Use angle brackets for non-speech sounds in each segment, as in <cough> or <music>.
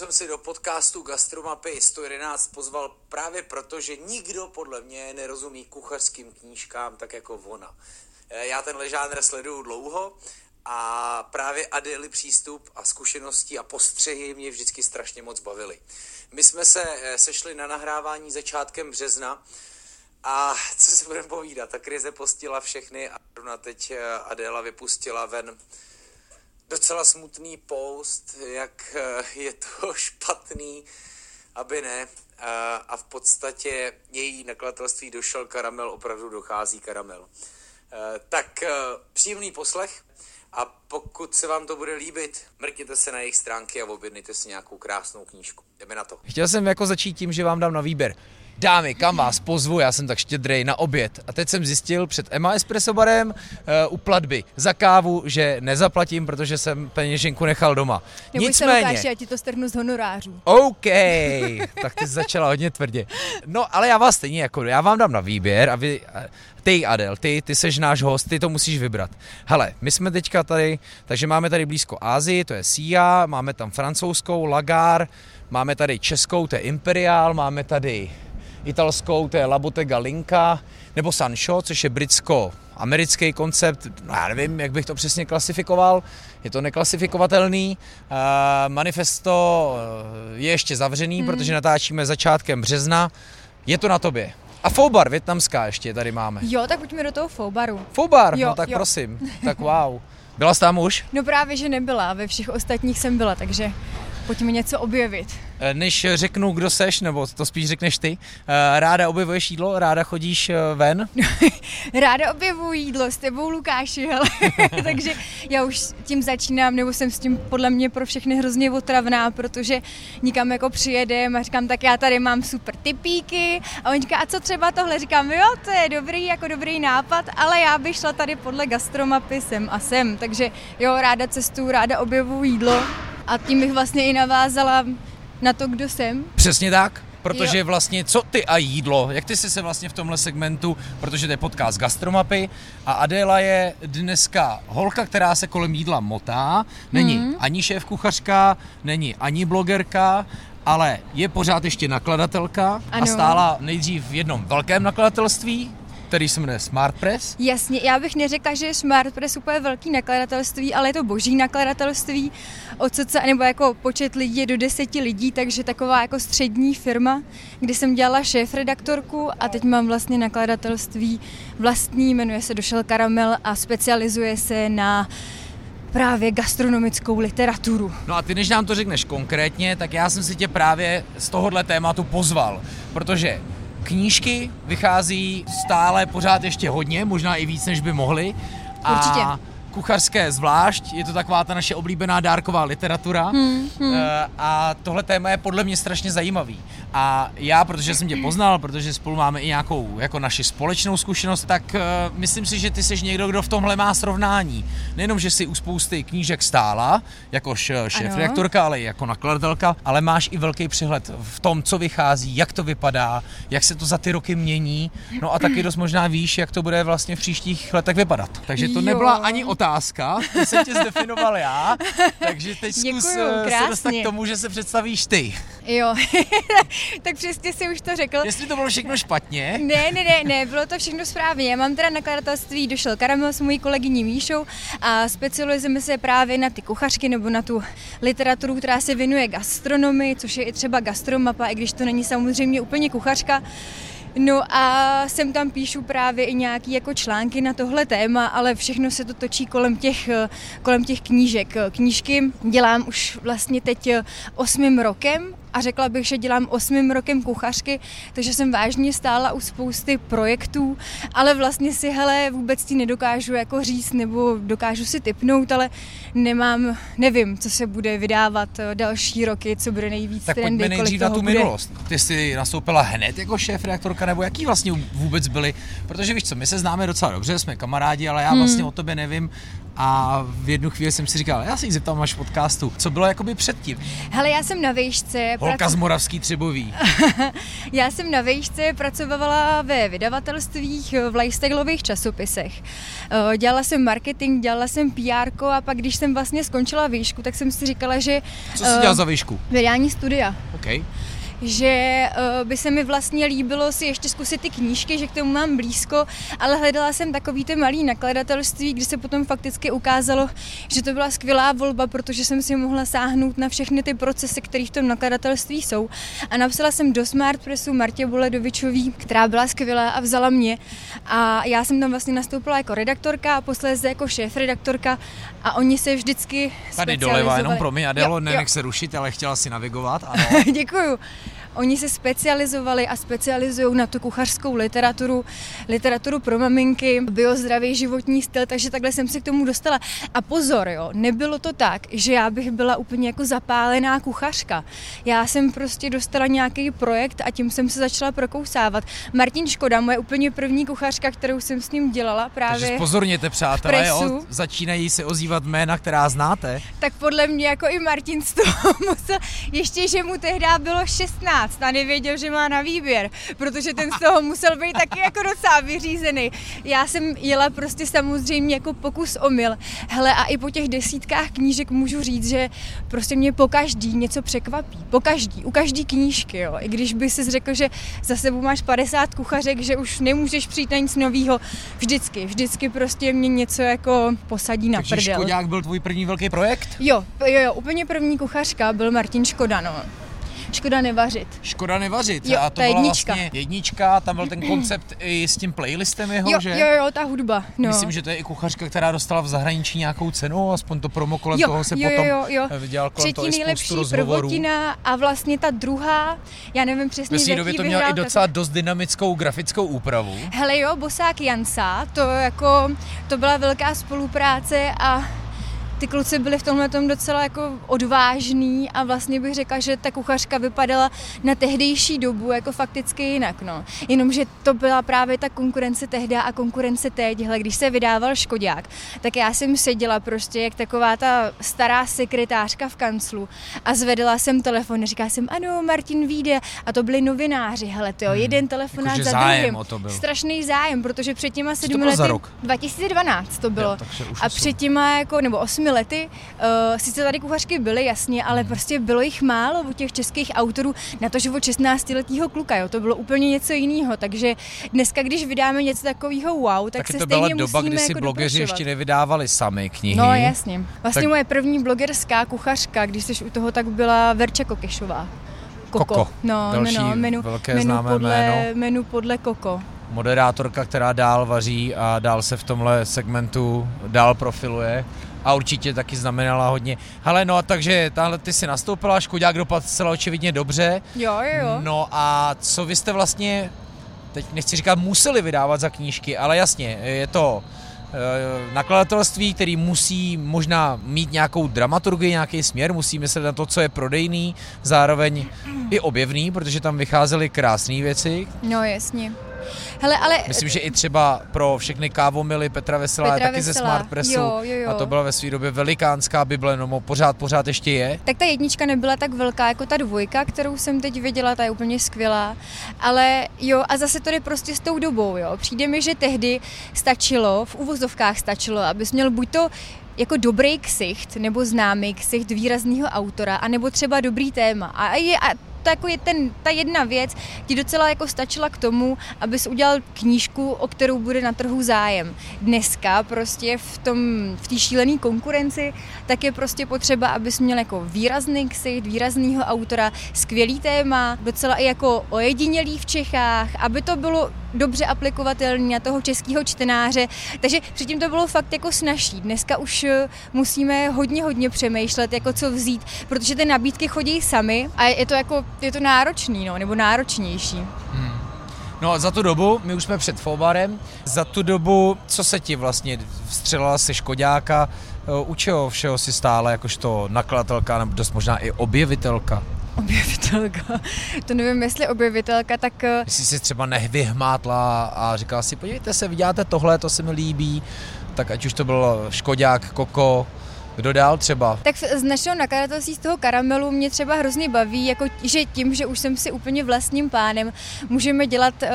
jsem si do podcastu Gastromapy 111 pozval právě proto, že nikdo podle mě nerozumí kuchařským knížkám tak jako ona. Eh, já tenhle žánr sleduju dlouho a právě Adely přístup a zkušenosti a postřehy mě vždycky strašně moc bavily. My jsme se eh, sešli na nahrávání začátkem března a <laughs> co si budeme povídat, ta krize postila všechny a teď eh, Adela vypustila ven docela smutný post, jak eh, je to <laughs> špatný, aby ne. A v podstatě její nakladatelství došel karamel, opravdu dochází karamel. Tak příjemný poslech a pokud se vám to bude líbit, mrkněte se na jejich stránky a objednejte si nějakou krásnou knížku. Jdeme na to. Chtěl jsem jako začít tím, že vám dám na výběr. Dámy, kam vás pozvu, já jsem tak štědrej na oběd. A teď jsem zjistil před Emma Espresso barem uh, u platby za kávu, že nezaplatím, protože jsem peněženku nechal doma. Neboj Nicméně... se, Lukáši, já ti to strhnu z honorářů. OK, tak ty jsi začala hodně tvrdě. No, ale já vás stejně jako, já vám dám na výběr a vy, ty Adel, ty, ty seš náš host, ty to musíš vybrat. Hele, my jsme teďka tady, takže máme tady blízko Ázii, to je Sia, máme tam francouzskou Lagar, máme tady českou, to je Imperial, máme tady italskou, to je Labotega Linka, nebo Sancho, což je britsko americký koncept, no já nevím, jak bych to přesně klasifikoval, je to neklasifikovatelný. Uh, manifesto eh, je ještě zavřený, hmm. protože natáčíme začátkem března. Je to na tobě. A Foubar, větnamská ještě tady máme. Jo, tak pojďme do toho Foubaru. Foubar, jo, no tak jo. prosím. Tak wow. Byla jsi tam už? No právě, že nebyla, ve všech ostatních jsem byla, takže pojďme něco objevit. Eh, než řeknu, kdo seš, nebo to spíš řekneš ty, eh, ráda objevuješ jídlo, ráda chodíš eh, ven? <laughs> ráda objevuji jídlo s tebou, Lukáši, ale <laughs> takže já už tím začínám, nebo jsem s tím podle mě pro všechny hrozně otravná, protože nikam jako přijedem a říkám, tak já tady mám super typíky a on říká, a co třeba tohle? Říkám, jo, to je dobrý, jako dobrý nápad, ale já bych šla tady podle gastromapy sem a sem, takže jo, ráda cestu, ráda objevuji jídlo a tím bych vlastně i navázala na to, kdo jsem. Přesně tak. Protože jo. vlastně co ty a jídlo, jak ty jsi se vlastně v tomhle segmentu, protože to je podcast Gastromapy a Adéla je dneska holka, která se kolem jídla motá, není mm. ani šéf kuchařka, není ani blogerka, ale je pořád ještě nakladatelka ano. a stála nejdřív v jednom velkém nakladatelství, který se jmenuje Smart Press. Jasně, já bych neřekla, že je Smart Press úplně velký nakladatelství, ale je to boží nakladatelství. Od co, nebo jako počet lidí je do deseti lidí, takže taková jako střední firma, kdy jsem dělala šéf-redaktorku a teď mám vlastně nakladatelství vlastní, jmenuje se Došel Karamel a specializuje se na právě gastronomickou literaturu. No a ty, než nám to řekneš konkrétně, tak já jsem si tě právě z tohohle tématu pozval, protože Knížky vychází stále pořád ještě hodně, možná i víc, než by mohly. A Určitě. kuchařské zvlášť, je to taková ta naše oblíbená dárková literatura hmm, hmm. a tohle téma je podle mě strašně zajímavý. A já, protože jsem tě poznal, protože spolu máme i nějakou jako naši společnou zkušenost, tak uh, myslím si, že ty jsi někdo, kdo v tomhle má srovnání. Nejenom, že si u spousty knížek stála, jako šéf redaktorka, ale i jako nakladatelka, ale máš i velký přehled v tom, co vychází, jak to vypadá, jak se to za ty roky mění. No a taky dost možná víš, jak to bude vlastně v příštích letech vypadat. Takže to jo. nebyla ani otázka, to jsem tě zdefinoval já, takže teď zkus Děkuju, eh, se dostat k tomu, že se představíš ty. Jo, <laughs> tak přesně si už to řekl. Jestli to bylo všechno špatně? Ne, ne, ne, ne, bylo to všechno správně. Já mám teda nakladatelství Došel Karamel s mojí kolegyní Míšou a specializujeme se právě na ty kuchařky nebo na tu literaturu, která se věnuje gastronomii, což je i třeba gastromapa, i když to není samozřejmě úplně kuchařka. No a sem tam píšu právě i nějaký jako články na tohle téma, ale všechno se to točí kolem těch, kolem těch knížek. Knížky dělám už vlastně teď osmým rokem a řekla bych, že dělám osmým rokem kuchařky, takže jsem vážně stála u spousty projektů, ale vlastně si hele vůbec ti nedokážu jako říct nebo dokážu si typnout, ale nemám, nevím, co se bude vydávat eh, další roky, co bude nejvíc tak trendy, pojďme nejdřív na tu bude. minulost. Ty jsi nastoupila hned jako šéf reaktorka, nebo jaký vlastně vůbec byly, protože víš co, my se známe docela dobře, jsme kamarádi, ale já hmm. vlastně hmm. o tobě nevím a v jednu chvíli jsem si říkal, já si ji zeptám až podcastu, co bylo jakoby předtím. Hele, já jsem na výšce Holka z Moravský Třebový. <laughs> Já jsem na vejšce pracovala ve vydavatelstvích v lifestyleových časopisech. Eh, dělala jsem marketing, dělala jsem PR a pak, když jsem vlastně skončila výšku, tak jsem si říkala, že... Co jsi dělala za výšku? Vydání studia. Okay že uh, by se mi vlastně líbilo si ještě zkusit ty knížky, že k tomu mám blízko, ale hledala jsem takový ty malý nakladatelství, kdy se potom fakticky ukázalo, že to byla skvělá volba, protože jsem si mohla sáhnout na všechny ty procesy, které v tom nakladatelství jsou. A napsala jsem do Smart Pressu Martě Buledovičový, která byla skvělá a vzala mě. A já jsem tam vlastně nastoupila jako redaktorka a posléze jako šéf redaktorka a oni se vždycky Tady doleva, jenom pro mě, Adelo, nenech se rušit, ale chtěla si navigovat, ano. <laughs> Děkuju. Oni se specializovali a specializují na tu kuchařskou literaturu, literaturu pro maminky, biozdravý životní styl, takže takhle jsem se k tomu dostala. A pozor, jo, nebylo to tak, že já bych byla úplně jako zapálená kuchařka. Já jsem prostě dostala nějaký projekt a tím jsem se začala prokousávat. Martin Škoda, moje úplně první kuchařka, kterou jsem s ním dělala právě. Takže pozorněte, přátelé, jo, začínají se ozývat jména, která znáte. Tak podle mě jako i Martin z toho <laughs> musel, ještě, že mu tehdy bylo 16, 15 a nevěděl, že má na výběr, protože ten z toho musel být taky jako docela vyřízený. Já jsem jela prostě samozřejmě jako pokus omyl. Hele a i po těch desítkách knížek můžu říct, že prostě mě po každý něco překvapí. Po každý, u každý knížky, jo. I když by si řekl, že za sebou máš 50 kuchařek, že už nemůžeš přijít na nic nového, vždycky, vždycky prostě mě něco jako posadí na Takže prdel. Škodák byl tvůj první velký projekt? Jo, jo, jo, úplně první kuchařka byl Martin Škoda, no. Škoda nevařit. Škoda nevařit. Jo, a to ta byla jednička. vlastně jednička, tam byl ten koncept i s tím playlistem jeho, jo, že? Jo, jo, ta hudba. No. Myslím, že to je i kuchařka, která dostala v zahraničí nějakou cenu, aspoň to promo kolem jo, toho se jo, potom jo, jo. vydělal kolem Třetí toho nejlepší prvotina a vlastně ta druhá, já nevím přesně, Ve době to mělo i tak- docela dost dynamickou grafickou úpravu. Hele jo, Bosák Jansa, to jako, to byla velká spolupráce a ty kluci byli v tomhle tom docela jako odvážný a vlastně bych řekla, že ta kuchařka vypadala na tehdejší dobu jako fakticky jinak, no. Jenomže to byla právě ta konkurence tehdy a konkurence teď, hele, když se vydával Škodák, tak já jsem seděla prostě jak taková ta stará sekretářka v kanclu a zvedla jsem telefon a říkala jsem, ano, Martin vyjde a to byli novináři, hele, to jo, jeden telefonát Jakože za druhým. o to byl. Strašný zájem, protože před těma sedmi lety, rok? 2012 to bylo. Jo, a před těma jako, nebo osmi lety, uh, sice tady kuchařky byly, jasně, ale prostě bylo jich málo u těch českých autorů na to, že od 16-letého kluka, jo, to bylo úplně něco jiného, takže dneska, když vydáme něco takového wow, tak, Tak se to byla stejně doba, musíme kdy si jako blogeři ještě nevydávali sami knihy. No jasně. Vlastně Tak- moje první blogerská kuchařka, když jsi u toho, tak byla Verča Kokešová. Koko. Koko. No, Další no, menu, velké menu, známé podle, jméno. menu podle Koko. moderátorka, která dál vaří a dál se v tomhle segmentu dál profiluje a určitě taky znamenala hodně. Hele, no takže tahle ty si nastoupila, Škodák dopadl zcela očividně dobře. Jo, jo, jo. No a co vy jste vlastně, teď nechci říkat museli vydávat za knížky, ale jasně, je to eh, nakladatelství, který musí možná mít nějakou dramaturgii, nějaký směr, musí myslet na to, co je prodejný, zároveň i objevný, protože tam vycházely krásné věci, No jasně. Hele, ale Myslím, že i třeba pro všechny kávomily Petra Veselá Petra je taky ze Veselá. Smart Pressu. Jo, jo, jo. A to byla ve své době velikánská Bible, no pořád, pořád ještě je. tak ta jednička nebyla tak velká jako ta dvojka, kterou jsem teď viděla, ta je úplně skvělá. Ale jo, a zase to jde prostě s tou dobou, jo. Přijde mi, že tehdy stačilo, v uvozovkách stačilo, abys měl buď to jako dobrý ksicht, nebo známý ksicht výrazného autora, anebo třeba dobrý téma. A, je, a to jako je ten, ta jedna věc ti docela jako stačila k tomu, abys udělal knížku, o kterou bude na trhu zájem. Dneska prostě v tom, v šílené konkurenci, tak je prostě potřeba, abys měl jako výrazný ksicht, výraznýho autora, skvělý téma, docela i jako ojedinělý v Čechách, aby to bylo dobře aplikovatelné na toho českého čtenáře. Takže předtím to bylo fakt jako snažší. Dneska už eh, musíme hodně, hodně přemýšlet, jako co vzít, protože ty nabídky chodí sami a je to jako, je to náročný, no, nebo náročnější. No a za tu dobu, my už jsme před Fobarem, za tu dobu, co se ti vlastně vstřelila se Škodáka, eh, u čeho všeho si stále jakožto nakladatelka, nebo dost možná i objevitelka? Objevitelka. <laughs> To nevím, jestli objevitelka, tak eh, Jestli jsi třeba nevyhmátla a říkala si, podívejte se, vyděláte tohle, to se mi líbí, tak ať už to byl Škodák, Koko, Kdo dál třeba? Tak z našeho nakladatelství z toho karamelu mě třeba hrozně baví, jako že tím, že už jsem si úplně vlastním pánem, můžeme dělat uh,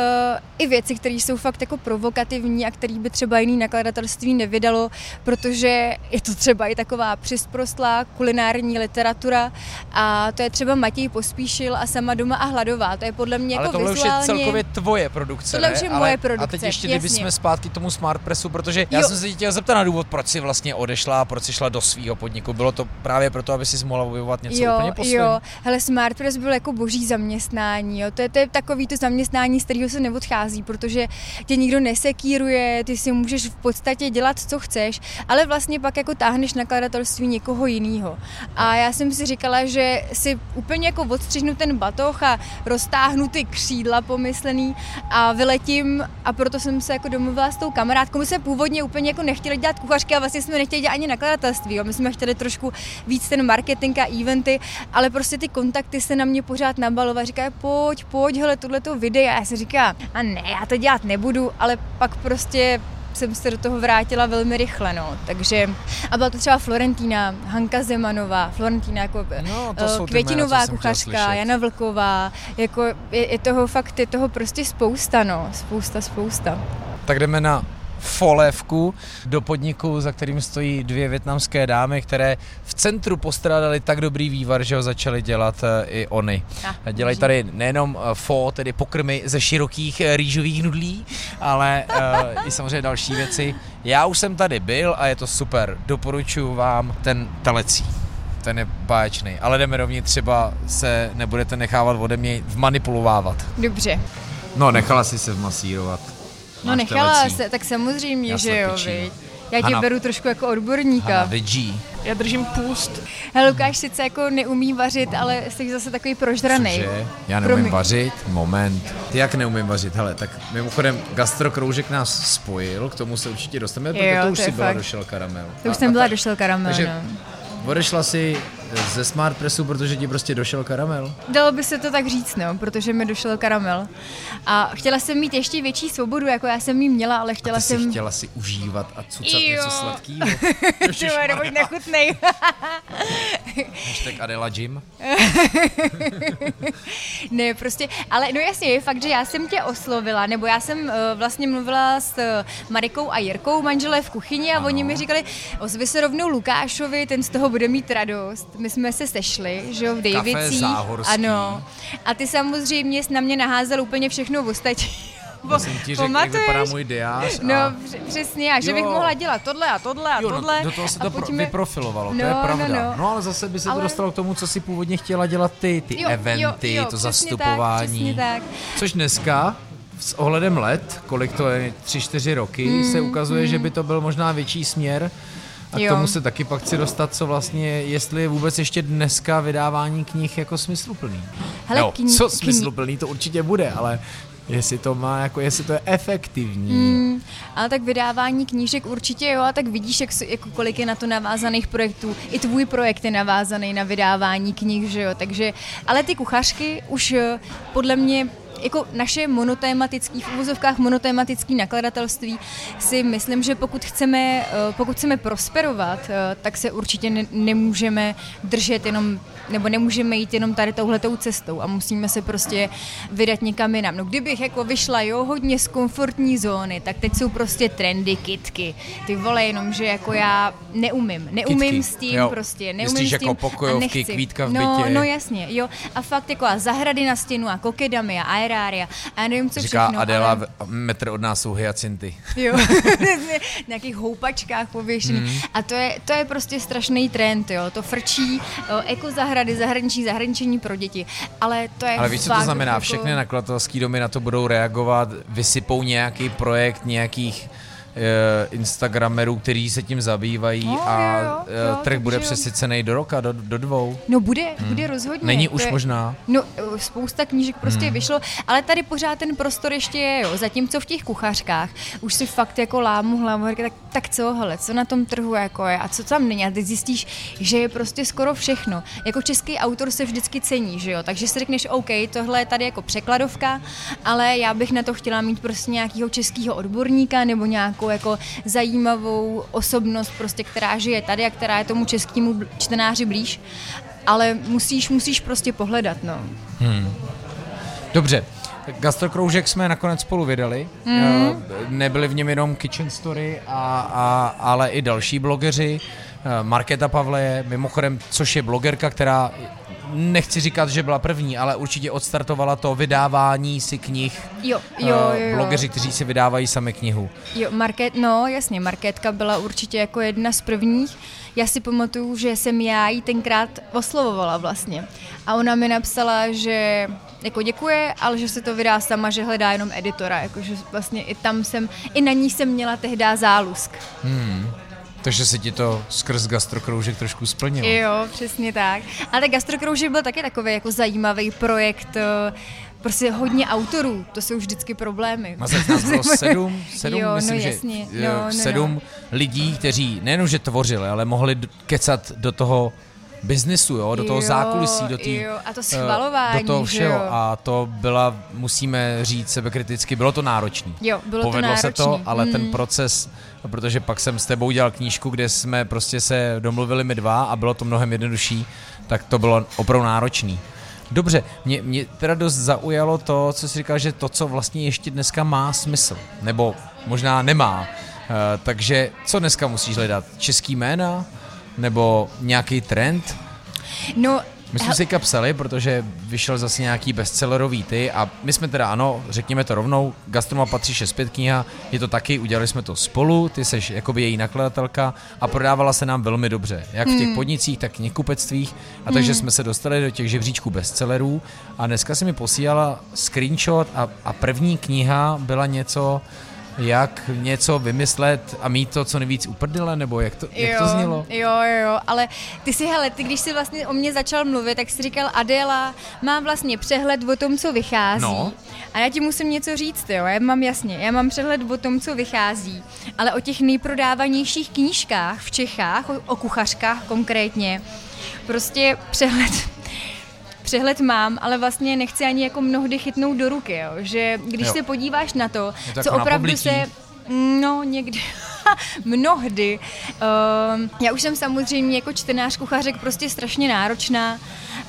i věci, které jsou fakt jako provokativní a které by třeba jiný nakladatelství nevydalo, protože je to třeba i taková přisprostlá kulinární literatura a to je třeba Matěj Pospíšil a sama doma a hladová. To je podle mě Ale jako tohle vizuálně... už je celkově tvoje produkce, Tohle ne? už je Ale, moje produkce, A teď ještě, kdyby jasně. jsme zpátky k tomu Smart Pressu, protože já Jo. jsem se tě chtěl zeptat na důvod, proč jsi vlastně odešla a proč jsi šla do svého podniku. Bylo to právě proto, aby si mohla objevovat něco jo, úplně po svém? jo, hele, Smart Press byl jako boží zaměstnání, jo. To je, to je takový to zaměstnání, z kterého se neodchází, protože tě nikdo nesekíruje, ty si můžeš v podstatě dělat, co chceš, ale vlastně pak jako táhneš nakladatelství někoho jiného. A já jsem si říkala, že si úplně jako odstřihnu ten batoh a roztáhnu ty křídla pomyslený a vyletím a proto jsem se jako domluvila s tou kamarádkou. My jsme původně úplně jako nechtěli dělat kuchařky a vlastně jsme nechtěli dělat ani nakladatelství. Jo. My jsme chtěli trošku víc ten marketing a eventy, ale prostě ty kontakty se na mě pořád nabalovaly. Říkají, pojď, pojď, hele, tohle to video. A já si říká, a ne, já to dělat nebudu, ale pak prostě jsem se do toho vrátila velmi rychle, no. Takže, a byla to třeba Florentína, Hanka Zemanová, Florentína jako No, ty Květinová jména, jsem kuchařka. Jana Vlková, jako je, je, toho fakt, je toho prostě spousta, no. Spousta, spousta. Tak jdeme na folévku do podniku, za kterým stojí dvě větnamské dámy, které v centru postrádaly tak dobrý vývar, že ho začaly dělat eh, i oni. Dělají tady nejenom eh, fo, tedy pokrmy ze širokých eh, rýžových nudlí, ale i samozřejmě další věci. Já už jsem tady byl a je to super. Doporučuji vám ten telecí. Ten je báječný. Ale jdeme dovnitř, třeba se nebudete nechávat ode mě vmanipulovávat. Dobře. No, nechala si se vmasírovat. No nechala telecí. se, tak samozřejmě, Já že jo, viď. Já tě Hana- beru trošku jako odborníka. Hana, G. Já držím půst. Hele, Lukáš sice jako neumí vařit, ale jsi zase takový prožranej. Cože? Já neumím Promiň. vařit? Moment. Ty jak neumím vařit? Hele, tak mimochodem gastrokroužek nás spojil, k tomu se určitě dostaneme, protože Jo, to už to si byla fakt. došel karamel. To už A- jsem byla tak- došel karamel, Takže no. odešla si ze Smart Pressu, protože ti prostě došel karamel? Dalo by se to tak říct, no, protože mi došel karamel. A chtěla jsem mít ještě větší svobodu, jako já jsem jí měla, ale chtěla Ty jsi jsem... chtěla si užívat a cucat Jo. něco sladkého. Ty vole, nebuď nechutnej. <laughs> Hashtag Adela Jim. <laughs> ne, prostě, ale no jasně, je fakt, že já jsem tě oslovila, nebo já jsem uh, vlastně mluvila s uh, Marikou a Jirkou, manželé v kuchyni a Ano. oni mi říkali, ozvi se rovnou Lukášovi, ten z toho bude mít radost. My jsme se sešli, že jo, v. Záhorský. Ano. A ty samozřejmě jsi na mě naházel úplně všechno v ostatní. <laughs> Jsem ti řekl, jak vypadá můj diář. No, a... př- přesně, a že bych Jo. mohla dělat tohle a tohle a Jo, tohle. no, do toho se a to pojďme- vyprofilovalo, to No, je no, pravda. no. no ale zase by se to Ale- dostalo k tomu, co si původně chtěla dělat ty, ty Jo, eventy, jo, jo, to zastupování. Tak, tak. Což dneska s ohledem let, kolik to je, tři, čtyři roky, mm, se ukazuje, mm. že by to byl možná větší směr. A k Jo. tomu se taky pak chci dostat, co vlastně, jestli je vůbec ještě dneska vydávání knih jako smysluplný. Hele, jo, kni- co smysluplný, to určitě bude, ale jestli to má, jako jestli to je efektivní. Mm, ale tak vydávání knížek určitě jo, a tak vidíš, jak, jako kolik je na to navázaných projektů. I tvůj projekt je navázaný na vydávání knih, že jo, takže, ale ty kuchařky už eh, podle mě jako naše monotématický, v uvozovkách monotématický nakladatelství si myslím, že pokud chceme, eh, pokud chceme prosperovat, eh, tak se určitě ne, nemůžeme držet jenom, nebo nemůžeme jít jenom tady touhletou cestou a musíme se prostě vydat někam jinam. No kdybych jako vyšla, jo, hodně z komfortní zóny, tak teď jsou prostě trendy kitky. Ty vole, jenom, že jako já neumím. Neumím Kitky, s tím jo. prostě, neumím Myslíš s jako tím a pokojovky, nechci. kvítka v no, bytě? No jasně, jo. A fakt jako a zahrady na stěnu a kokedamy a aerária a já nevím, co Říká všechno. Adela, ale... metr od nás jsou hyacinty. Jo, <laughs> <laughs> na nějakých houpačkách pověšený. Mm. A to je, to je prostě strašný trend, jo. To frčí, jo, ekozahrady, zahraničí, zahraničení pro děti. Ale to je Ale víš, co to znamená? Jako... Všechny nakladatelské domy na to budou reagovat, vysypou nějaký projekt nějakých eh, Instagramerů, kteří se tím zabývají No, a jo, jo, eh, jo, trh bude přesycený do roka, do, do dvou. No bude, hmm. bude rozhodně. Není už je, možná. No, eh, spousta knížek prostě hmm. vyšlo, ale tady pořád ten prostor ještě je, jo. Zatímco v těch kuchařkách už si fakt jako lámu hlavu, tak, tak co, hele, co na tom trhu jako je a co tam není. A ty zjistíš, že je prostě skoro všechno. Jako český autor se vždycky cení, že jo. Takže si řekneš, OK, tohle je tady jako překladovka, ale já bych na to chtěla mít prostě nějakého českého odborníka nebo nějakou nějakou jako zajímavou osobnost, prostě, která žije tady a která je tomu českému čtenáři blíž. Ale musíš, musíš prostě pohledat, no. Hmm. Dobře, Gastrokroužek jsme nakonec spolu vydali. Mm. Nebyli v něm jenom Kitchen Story, a, a, ale i další blogeři. Eh, Markéta Pavleje, mimochodem, což je blogerka, která nechci říkat, že byla první, ale určitě odstartovala to vydávání si knih. Jo, jo, jo. jo. Blogeři, kteří si vydávají sami knihu. Jo, Market, no jasně, Markétka byla určitě jako jedna z prvních. Já si pamatuju, že jsem já jí tenkrát oslovovala vlastně. A ona mi napsala, že jako děkuje, ale že se to vydá sama, že hledá jenom editora, jakože vlastně i tam jsem, i na ní jsem měla tehdy zálusk. Hmm. Takže se ti to skrz gastrokroužek trošku splnilo. Jo, přesně tak. Ale gastrokroužek byl taky takový jako zajímavý projekt, eh, prostě hodně autorů, to jsou vždycky problémy. A nás bylo <laughs> sedm, sedm jo, no myslím, no jasně. že no, no, sedm no. lidí, kteří nejenom, že tvořili, ale mohli kecat do toho biznesu, jo, do toho jo, zákulisí, do, tý, jo, a to schvalování, do toho všeho. Jo. A to byla, musíme říct sebekriticky, bylo to náročné. Jo, bylo Povedlo to náročný. se to, ale mm. ten proces, protože pak jsem s tebou dělal knížku, kde jsme prostě se domluvili my dva a bylo to mnohem jednodušší, tak to bylo opravdu náročný. Dobře, mě, mě teda dost zaujalo to, co jsi říkal, že to, co vlastně ještě dneska má smysl, nebo možná nemá. Uh, takže co dneska musíš hledat? Český jména? Nebo nějaký trend? No, my jsme si psali, protože vyšel zase nějaký bestsellerový ty a my jsme teda ano, řekněme to rovnou, Gastroma patří 6-5 kniha, je to taky, udělali jsme to spolu, ty seš jakoby její nakladatelka a prodávala se nám velmi dobře, jak v těch hmm. podnicích, tak knihkupectvích a takže hmm. jsme se dostali do těch žebříčků bestsellerů a dneska si mi posílala screenshot a, a první kniha byla něco, jak něco vymyslet a mít to co nejvíc uprdele, nebo jak to, jak jo, to znělo? Jo, jo, ale ty si, hele, ty když jsi vlastně o mě začal mluvit, tak jsi říkal, Adela má vlastně přehled o tom, co vychází. No. A já ti musím něco říct, jo, já mám jasně, já mám přehled o tom, co vychází, ale o těch nejprodávanějších knížkách v Čechách, o, o kuchařkách konkrétně, prostě přehled přehled mám, ale vlastně nechci ani jako mnohdy chytnout do ruky, jo? že když jo. se podíváš na to, to co jako opravdu se... No, někdy. <laughs> mnohdy. Uh, já už jsem samozřejmě jako čtenář kuchařek prostě strašně náročná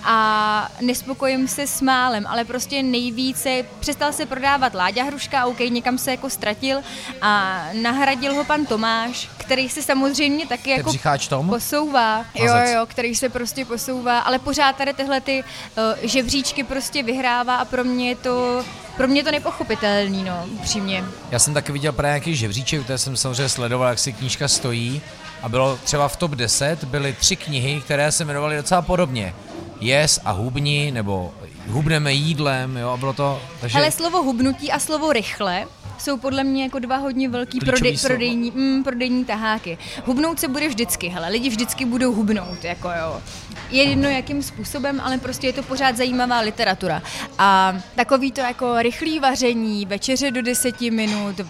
a nespokojím se s málem, ale prostě nejvíce přestal se prodávat Láďa Hruška, OK, někam se jako ztratil a nahradil ho pan Tomáš, který se samozřejmě taky jako Tom? posouvá. Jo, jo, který se prostě posouvá, ale pořád tady tyhle ty uh, žebříčky prostě vyhrává a pro mě je to pro mě to nepochopitelný, no, upřímně. Já jsem taky viděl právě nějaký žebříček, které jsem samozřejmě sledoval, jak si knížka stojí a bylo třeba v top 10 byly tři knihy, které se jmenovaly docela podobně. Jes a hubni, nebo hubneme jídlem, jo, a bylo to... Takže... Ale slovo hubnutí a slovo rychle jsou podle mě jako dva hodně velký prodej, prodejní, mm, prodejní taháky. Hubnout se bude vždycky, hele, lidi vždycky budou hubnout, jako jo. Je jedno jakým způsobem, ale prostě je to pořád zajímavá literatura. A takový to jako rychlý vaření, večeře do deseti minut,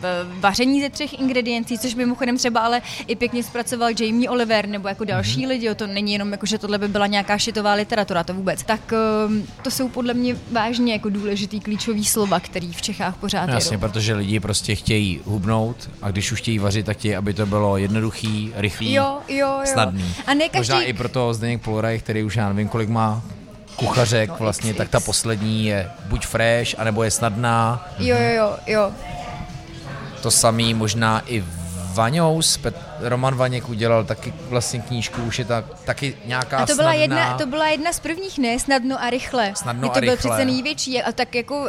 vaření ze třech ingrediencí, což mimochodem třeba ale i pěkně zpracoval Jamie Oliver nebo jako další mm-hmm. lidi, jo, to není jenom jako, že tohle by byla nějaká šitová literatura, to vůbec. Tak um, to jsou podle mě vážně jako důležitý klíčový slova, který v Čechách pořád Jasně, jedou. protože lidi prostě chtějí hubnout a když už chtějí vařit, tak chtějí, aby to bylo jednoduchý, rychlý, jo, jo, jo. snadný. A ne každý... Možná i proto Zdeněk Poloraj, který už já nevím, kolik má kuchařek no, vlastně, x, tak ta poslední je buď fresh, anebo je snadná. Jo, jo, jo, jo. To samý možná i Vaňous, Pet, Roman Vaněk udělal taky vlastně knížku, už je ta, taky nějaká A to byla, snadná... jedna, to byla jedna z prvních, ne? Snadno a rychle. Snadno to a byl přece největší. A tak jako uh,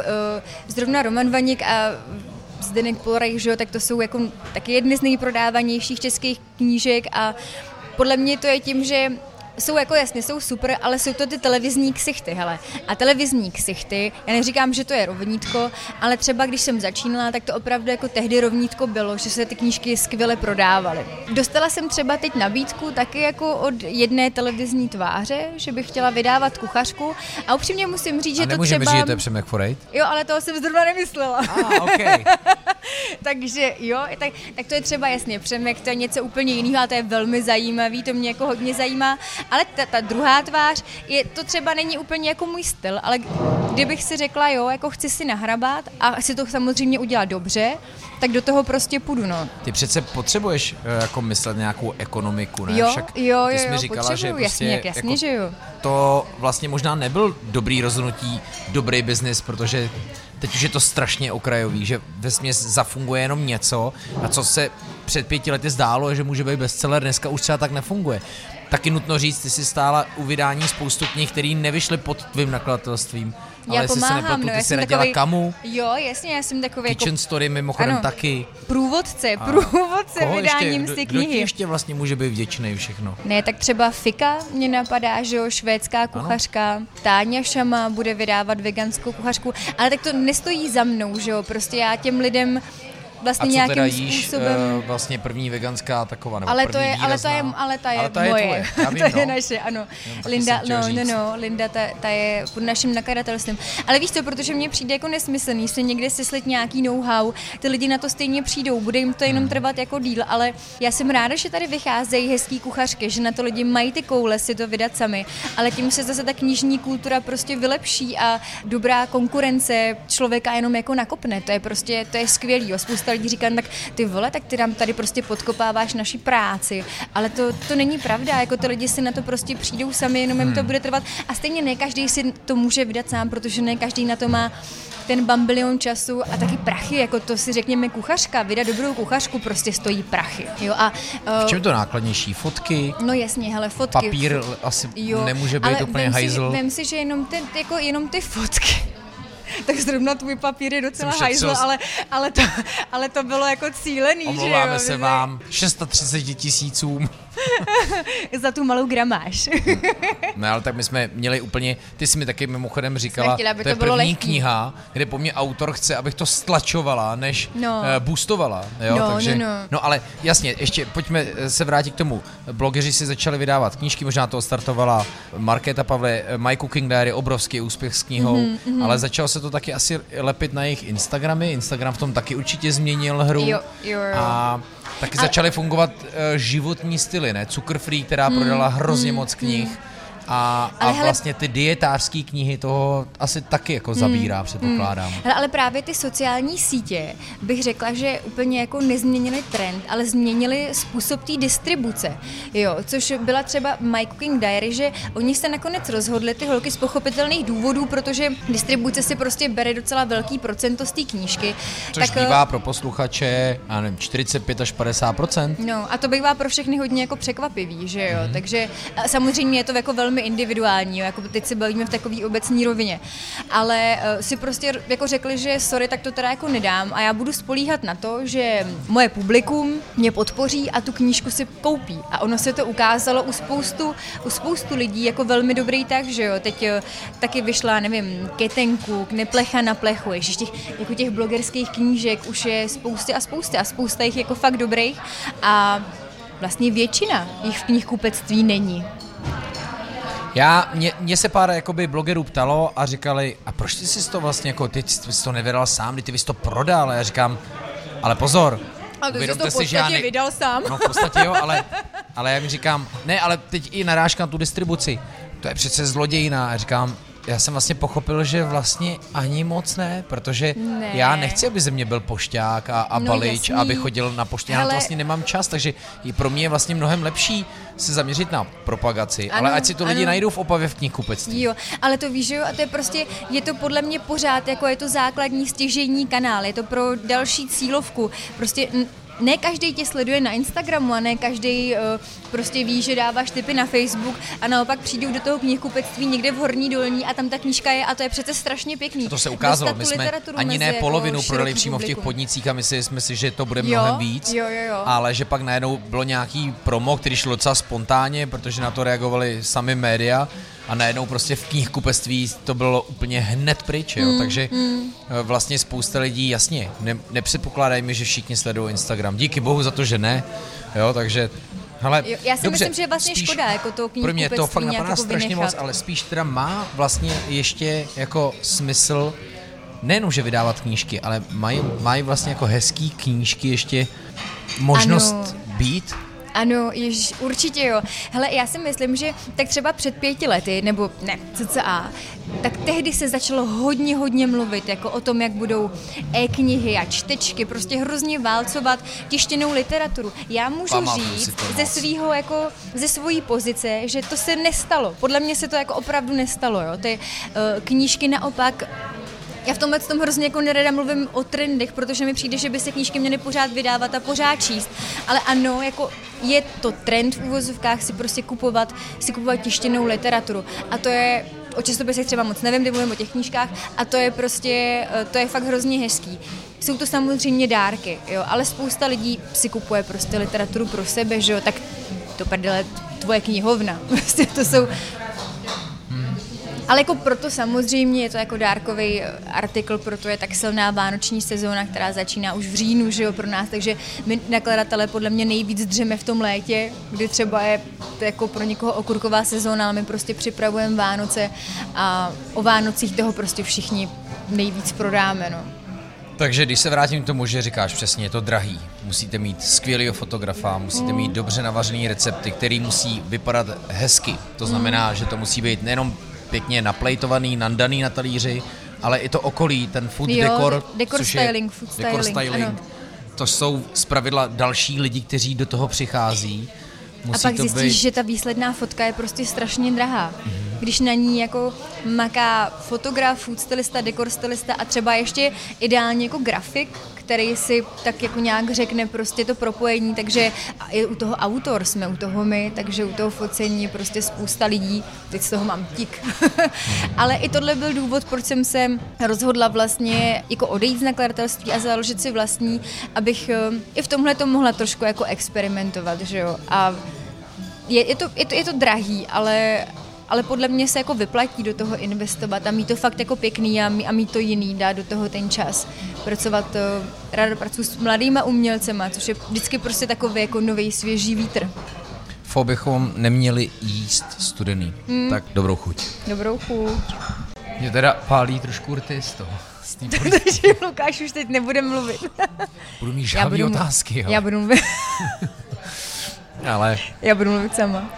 zrovna Roman Vaněk a Zdeněk Poloraj, že jo, tak to jsou jako taky jedny z nejprodávanějších českých knížek a podle mě to je tím, že jsou jako jasně, jsou super, ale jsou to ty televizní ksichty, hele. A televizní ksichty, já neříkám, že to je rovnítko, ale třeba když jsem začínala, tak to opravdu jako tehdy rovnítko bylo, že se ty knížky skvěle prodávaly. Dostala jsem třeba teď nabídku taky jako od jedné televizní tváře, že bych chtěla vydávat kuchařku a upřímně musím říct, že to třeba... říct, že to je Přemek Forejt? Jo, ale toho jsem zrovna nemyslela. Ah, okay. <laughs> Takže jo, tak, tak to je třeba jasně Přemek, to je něco úplně jiného, ale to je velmi zajímavý, to mě jako hodně zajímá Ale ta, ta druhá tvář, je, to třeba není úplně jako můj styl, ale kdybych si řekla, jo, jako chci si nahrabat a chci to samozřejmě udělat dobře, tak do toho prostě půjdu, no. Ty přece potřebuješ uh, jako myslet nějakou ekonomiku, ne? Jo, Však jo, ty jo, jsi mi jo, říkala, potřebuju, že prostě jasně, jasně, jako že jo. to vlastně možná nebyl dobrý rozhodnutí, dobrý biznis, protože teď už je to strašně okrajový, že ve směs zafunguje jenom něco a co se před pěti lety zdálo, že může být bestseller, dneska už třeba tak nefunguje. Taky nutno říct, ty jsi stála u vydání spoustu knih, které nevyšly pod tvým nakladatelstvím. Ale já se pomáhám, nepletu, no, ty jsi nedělala takový, kamu, Jo, jasně, já jsem takový Kitchen jako Story mimochodem ano, taky. průvodce, průvodce Koho vydáním ještě, z té kdo, ti knihy. ještě vlastně může být vděčný všechno? Ne, tak třeba Fika mě napadá, že jo, švédská kuchařka, Táňa Šama bude vydávat veganskou kuchařku, ale tak to nestojí za mnou, že jo, prostě já těm lidem vlastně A co nějakým teda jíš, způsobem... uh, vlastně první veganská taková, nebo ale to, první je, ale to je, ale ta je, ale ta je moje. tvoje, já <laughs> vím, to no. je naše, ano. Linda, no, no, no, Linda, ta, ta je pod naším nakladatelstvím. Ale víš co, protože mně přijde jako nesmyslný si někde syslit nějaký know-how, ty lidi na to stejně přijdou, bude jim to jenom Hmm. trvat jako díl, ale já jsem ráda, že tady vycházejí hezký kuchařky, že na to lidi mají ty koule si to vydat sami, ale tím se zase ta knižní kultura prostě vylepší a dobrá konkurence člověka jenom jako nakopne, to je prostě, to je skvělý. Jo. Spousta lidí říká, tak ty vole, tak ty nám tady prostě podkopáváš naši práci, ale to, to není pravda, jako ty lidi si na to prostě přijdou sami, jenom jim to bude trvat a stejně ne každý si to může vydat sám, protože ne každý na to má ten bambilion času a taky prachy, jako to si řekněme kuchařka, vydat dobrou kuchařku prostě stojí prachy. Jo, a, V uh, čem to nákladnější? Fotky? No jasně, hele, fotky. Papír asi Jo, nemůže být ale úplně vem hajzl. Si, vem si, že jenom, ten, jako jenom ty fotky. <laughs> tak zrovna tvůj papír je docela Jsem šetřil hajzl, s- ale, ale, to, ale to bylo jako cílený, že Omlouváme jo? se My vám 630 tisícům. <laughs> Za tu malou gramáž. Ne, ale tak my jsme měli úplně, ty jsi mi taky mimochodem říkala, chtěli, aby to je to bylo první lehký. kniha, kde po mně autor chce, abych to stlačovala, než No. uh, boostovala. Jo? No, Takže, no, no. no ale jasně, ještě pojďme eh, se vrátit k tomu. Blogeři si začali vydávat knížky, možná to startovala Markéta Pavle, eh, My Cooking Diary, obrovský úspěch s knihou, Mhm, mm-hmm, ale začalo se to taky asi lepit na jejich Instagramy, Instagram v tom taky určitě změnil hru. Jo, jo, jo. A taky A- začaly fungovat uh, životní styly, ne? Cukr Free, která prodala hrozně moc knih. A, a Hmm, Ale hele- vlastně ty dietářské knihy toho asi taky jako Hmm, zabírá, předpokládám. Hele, ale právě ty sociální sítě bych řekla, že úplně jako nezměnily trend, ale změnili způsob té distribuce. Jo, což byla třeba My Cooking Diary, že oni se nakonec rozhodli, ty holky z pochopitelných důvodů, protože distribuce si prostě bere docela velký procento z té knížky. Což eh, bývá pro posluchače, já nevím, 45 až 50% No a to bývá pro všechny hodně jako překvapivý, že jo, takže a samozřejmě je to jako velmi individuální, jo? jako teď se bavíme v takové obecní rovině, ale uh, si prostě jako řekli, že sorry, tak to teda jako nedám a já budu spolíhat na to, že moje publikum mě podpoří a tu knížku si koupí a ono se to ukázalo u spoustu, u spoustu lidí jako velmi dobrý tak, že jo, teď uh, taky vyšla, nevím, Ketenku, Neplecha na plechu, ježiš, těch, jako těch blogerských knížek už je spousty a spousty a spousta jich jako fakt dobrých a vlastně většina jich v knihkupectví není. Já, mě, mě se pár jakoby blogerů ptalo a říkali, a proč ty jsi to vlastně jako, ty jsi to nevydal sám, ty bys to prodal, a já říkám, ale pozor, A to jsi to si, že já ne- vydal sám. No v podstatě jo, ale, <laughs> ale já mi říkám, ne, ale teď i narážka na tu distribuci, to je přece zlodějina. A říkám, já jsem vlastně pochopil, že vlastně ani moc ne, protože Ne. já nechci, aby ze mě byl pošťák a, a No balič, jasný. aby chodil na poště. Já na to vlastně nemám čas, takže i pro mě je vlastně mnohem lepší se zaměřit na propagaci, Ano, ale ať si to lidi ano. najdou v Opavě v knihkupectví. Jo, ale to víš, že jo, a to je prostě, je to podle mě pořád, jako je to základní stěžení kanál, je to pro další cílovku, prostě ne každý tě sleduje na Instagramu a ne každý uh, prostě ví, že dáváš tipy na Facebook a naopak přijdou do toho knihkupectví někde v Horní dolní a tam ta knížka je a to je přece strašně pěkný. To se ukázalo, my jsme ani ne jako polovinu prodali široký přímo v těch podnicích a mysleli jsme si, že to bude Jo, mnohem víc. jo, jo, jo. Ale že pak najednou bylo nějaký promo, který šlo docela spontánně, protože na to reagovali sami média a najednou prostě v knihkupectví to bylo úplně hned pryč, jo? Mm, takže eh, vlastně spousta lidí, jasně, ne, nepředpokládají mi, že všichni sledují Instagram. Díky bohu za to, že ne, jo, takže Hele, Jo, já si dobře, myslím, že je vlastně spíš škoda, jako to Pro mě to fakt napadá jako strašně moc, vynechat. ale spíš teda má vlastně ještě jako smysl nejenom, že vydávat knížky, ale mají, mají vlastně jako hezký knížky ještě možnost Ano. být Ano, jež, určitě jo. Hele, já si myslím, že tak třeba před pěti lety, nebo ne, cca, tak tehdy se začalo hodně, hodně mluvit jako o tom, jak budou e-knihy a čtečky, prostě hrozně válcovat tištěnou literaturu. Já můžu Pamatuju říct ze svého jako, ze svojí pozice, že to se nestalo. Podle mě se to jako opravdu nestalo, jo. Ty uh, knížky naopak já v tomhle tom hrozně jako nerada mluvím o trendech, protože mi přijde, že by se knížky měly pořád vydávat a pořád číst. Ale ano, jako je to trend v úvozovkách si prostě kupovat, si kupovat tištěnou literaturu. A to je o časopisech třeba moc nevím, kdy mluvím o těch knížkách, a to je prostě, eh, to je fakt hrozně hezký. Jsou to samozřejmě dárky, jo, ale spousta lidí si kupuje prostě literaturu pro sebe, že jo, tak to prdele, tvoje knihovna, <laughs> prostě to jsou ale jako proto samozřejmě je to jako dárkový artikl, proto je tak silná vánoční sezóna, která začíná už v říjnu, že jo, pro nás, takže my nakladatelé podle mě nejvíc dřeme v tom létě, kdy třeba je jako pro někoho okurková sezóna, ale my prostě připravujeme Vánoce a o Vánocích toho prostě všichni nejvíc prodáme, no. Takže když se vrátím k tomu, že říkáš přesně, je to drahý. Musíte mít skvělého fotografa, musíte mít dobře navařený recepty, který musí vypadat hezky. To znamená, že to musí být nejenom pěkně naplejtovaný, nandaný na talíři, ale i to okolí, ten food Jo, decor. decor což je styling, food decor styling, styling. ano. To jsou zpravidla další lidi, kteří do toho přichází. Musí a pak to zjistíš, být... že ta výsledná fotka je prostě strašně drahá. Když na ní jako maká fotograf, food stylista, dekor stylista a třeba ještě ideálně jako grafik, který si tak jako nějak řekne prostě to propojení, takže je u toho autor, jsme u toho my, takže u toho focení je prostě spousta lidí, teď z toho mám tik. <laughs> Ale i tohle byl důvod, proč jsem se rozhodla vlastně jako odejít z nakladatelství a založit si vlastní, abych eh, i v tomhle to mohla trošku jako experimentovat, že jo. A je, je, to, je, to, je to drahý, ale, ale podle mě se jako vyplatí do toho investovat a mít to fakt jako pěkný a, mí- a mít to jiný, dát do toho ten čas. Pracovat, eh, ráda pracuji s mladýma umělcema, což je vždycky prostě takový jako nový svěží vítr. Fo bychom neměli jíst studený. Hmm. Tak dobrou chuť. Dobrou chuť. Mě teda pálí trošku rty z toho. <laughs> Takže Lukáš už teď nebude mluvit. Budu mít žádný budu, otázky, jo. já budu mluvit, <laughs> Ale já budu mluvit sama.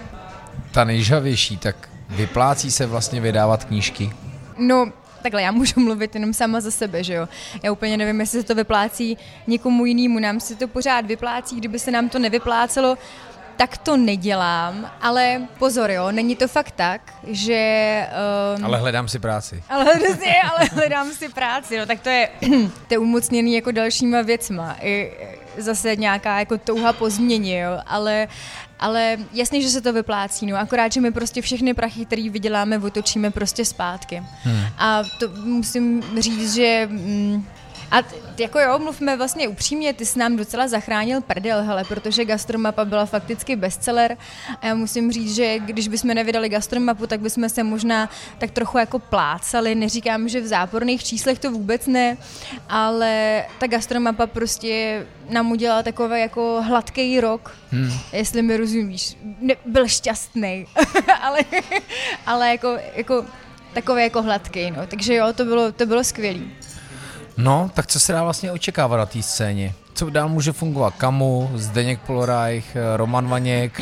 ta nejžavější, tak vyplácí se vlastně vydávat knížky. No, takhle, já můžu mluvit jenom sama za sebe, že jo. Já úplně nevím, jestli se to vyplácí někomu jinému, nám se to pořád vyplácí, kdyby se nám to nevyplácelo, tak to nedělám, ale pozor, jo, není to fakt tak, že... Um, Ale hledám si práci. ale ale hledám si práci, no tak to je, <clears throat> to je umocněný jako dalšíma věcma. I zase nějaká jako touha po změně, jo, ale, ale jasně, že se to vyplácí, no, akorát, že my prostě všechny prachy, které vyděláme, otočíme prostě zpátky. Hmm. A to musím říct, že... Mm, a t- jako jo, mluvme vlastně upřímně, ty jsi nám docela zachránil prdel, hele, protože Gastromapa byla fakticky bestseller a já musím říct, že když bychom nevydali Gastromapu, tak bychom se možná tak trochu jako plácali, neříkám, že v záporných číslech to vůbec ne, ale ta Gastromapa prostě nám udělala takový jako hladký rok, hmm. jestli mi rozumíš. Ne, byl šťastný, <laughs> ale, ale jako, jako takový jako hladký, no. Takže jo, to bylo, to bylo skvělý. No, tak co se dá vlastně očekávat na té scéně? Co dál může fungovat? Kamu, Zdeněk Polorajch, Roman Vaněk?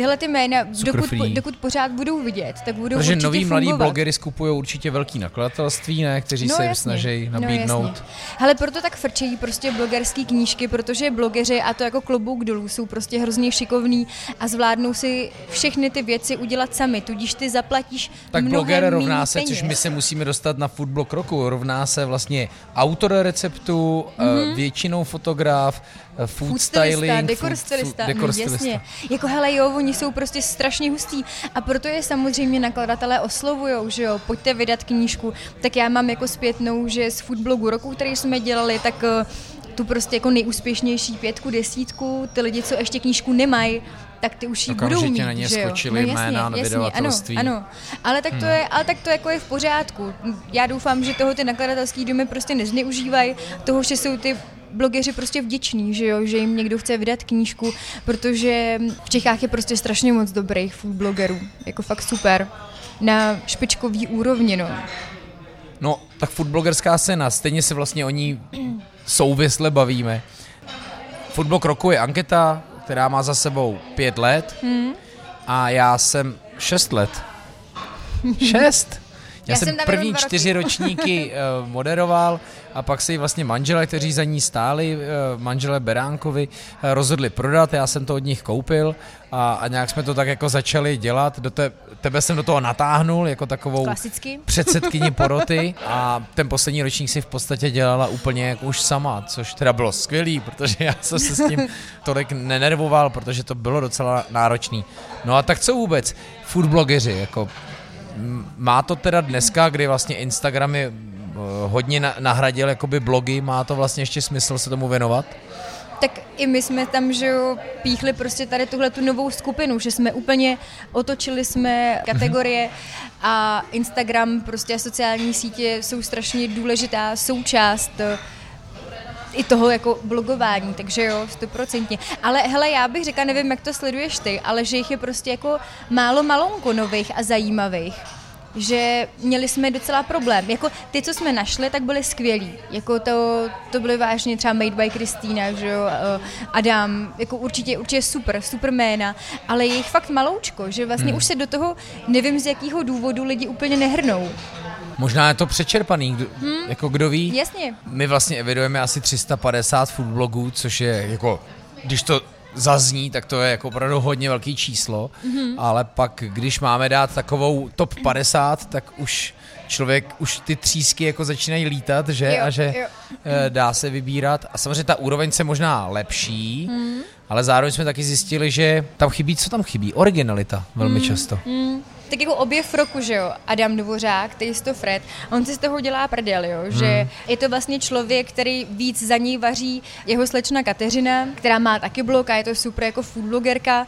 Tyhle ty jména, dokud, Cukrfree. dokud pořád budou vidět, tak budou Protože určitě noví mladí fungovat. blogery skupují určitě velký nakladatelství, ne? Kteří se jim snaží nabídnout. No, jasně. Hele, proto tak frčejí prostě blogerské knížky, protože blogeři, a to jako klobouk dolů, jsou prostě hrozně šikovní a zvládnou si všechny ty věci udělat sami, tudíž ty zaplatíš tak bloger rovná se, peněz. což my se musíme dostat na foodblog roku, rovná se vlastně autor receptu, mm-hmm. většinou fotograf, eh, food, Food stylista, styling, dekor stylista, food- dekor no, stylista. jasně. Jako hele jo, oni jsou prostě strašně hustý a proto je samozřejmě nakladatelé oslovujou, že jo, pojďte vydat knížku. Tak já mám jako zpětnou, že z foodblogu roku, který jsme dělali, tak eh, tu prostě jako nejúspěšnější pětku, desítku, ty lidi, co ještě knížku nemají, tak ty už ji budou mít, na ně že jo? no, jasně, jména na jasně. Ano, ano. Ale tak to Hmm. je, ale tak to jako je v pořádku. Já doufám, že toho ty nakladatelský domy prostě nezneužívají, toho, že jsou ty blogeři prostě vděční, že jo, že jim někdo chce vydat knížku, protože v Čechách je prostě strašně moc dobrých food blogerů, jako fakt super. Na špičkový úrovni, no. No, tak foodblogerská scéna, stejně se vlastně o ní souvisle bavíme. Foodblog roku je anketa, která má za sebou pět let hmm. a já jsem šest let. <laughs> Šest? Já, Já jsem první roky. čtyři ročníky uh, <laughs> moderoval a pak se vlastně manžele, kteří za ní stáli, uh, manžele Beránkovi, uh, rozhodli prodat, já jsem to od nich koupil a, a nějak jsme to tak jako začali dělat. Do te, tebe jsem do toho natáhnul jako takovou Klasicky. <laughs> předsedkyni poroty a ten poslední ročník si v podstatě dělala úplně jako už sama, což teda bylo skvělý, protože já jsem se s tím <laughs> tolik nenervoval, protože to bylo docela náročný. No a tak co vůbec? Food blogeři, jako má to teda dneska, kdy vlastně Instagram je eh, hodně na- nahradil jakoby blogy, má to vlastně ještě smysl se tomu věnovat? Tak i my jsme tam, že jo, píchli prostě tady tuhle tu novou skupinu, že jsme úplně otočili jsme kategorie a Instagram, prostě a sociální sítě jsou strašně důležitá součást eh, i toho jako blogování, takže jo, stoprocentně. Ale hele, já bych řekla, nevím, jak to sleduješ ty, ale že jich je prostě jako málo malonko nových a zajímavých že měli jsme docela problém. Jako ty, co jsme našli, tak byly skvělí. Jako to, to byly vážně třeba Made by Kristýna, že jo, Adam, jako určitě, určitě super, super jména, ale je jich fakt maloučko, že vlastně hmm. už se do toho, nevím z jakého důvodu, lidi úplně nehrnou. Možná je to přečerpaný, kdo, hmm. jako kdo ví. Jasně. My vlastně evidujeme asi 350 food blogů, což je jako, když to zazní, tak to je jako opravdu hodně velký číslo, mm-hmm. ale pak, když máme dát takovou top 50, tak už člověk, už ty třísky jako začínají lítat, že? Jo, a že jo. eh, dá se vybírat. A samozřejmě ta úroveň se možná lepší, mm. ale zároveň jsme taky zjistili, že tam chybí, co tam chybí? Originalita velmi mm. často. Mm, tak jako objev roku, že jo, Adam Dvořák, Taste Fred, on si z toho dělá prdel, jo, že Hmm. je to vlastně člověk, který víc za ní vaří jeho slečna Kateřina, která má taky blog a je to super jako food blogerka,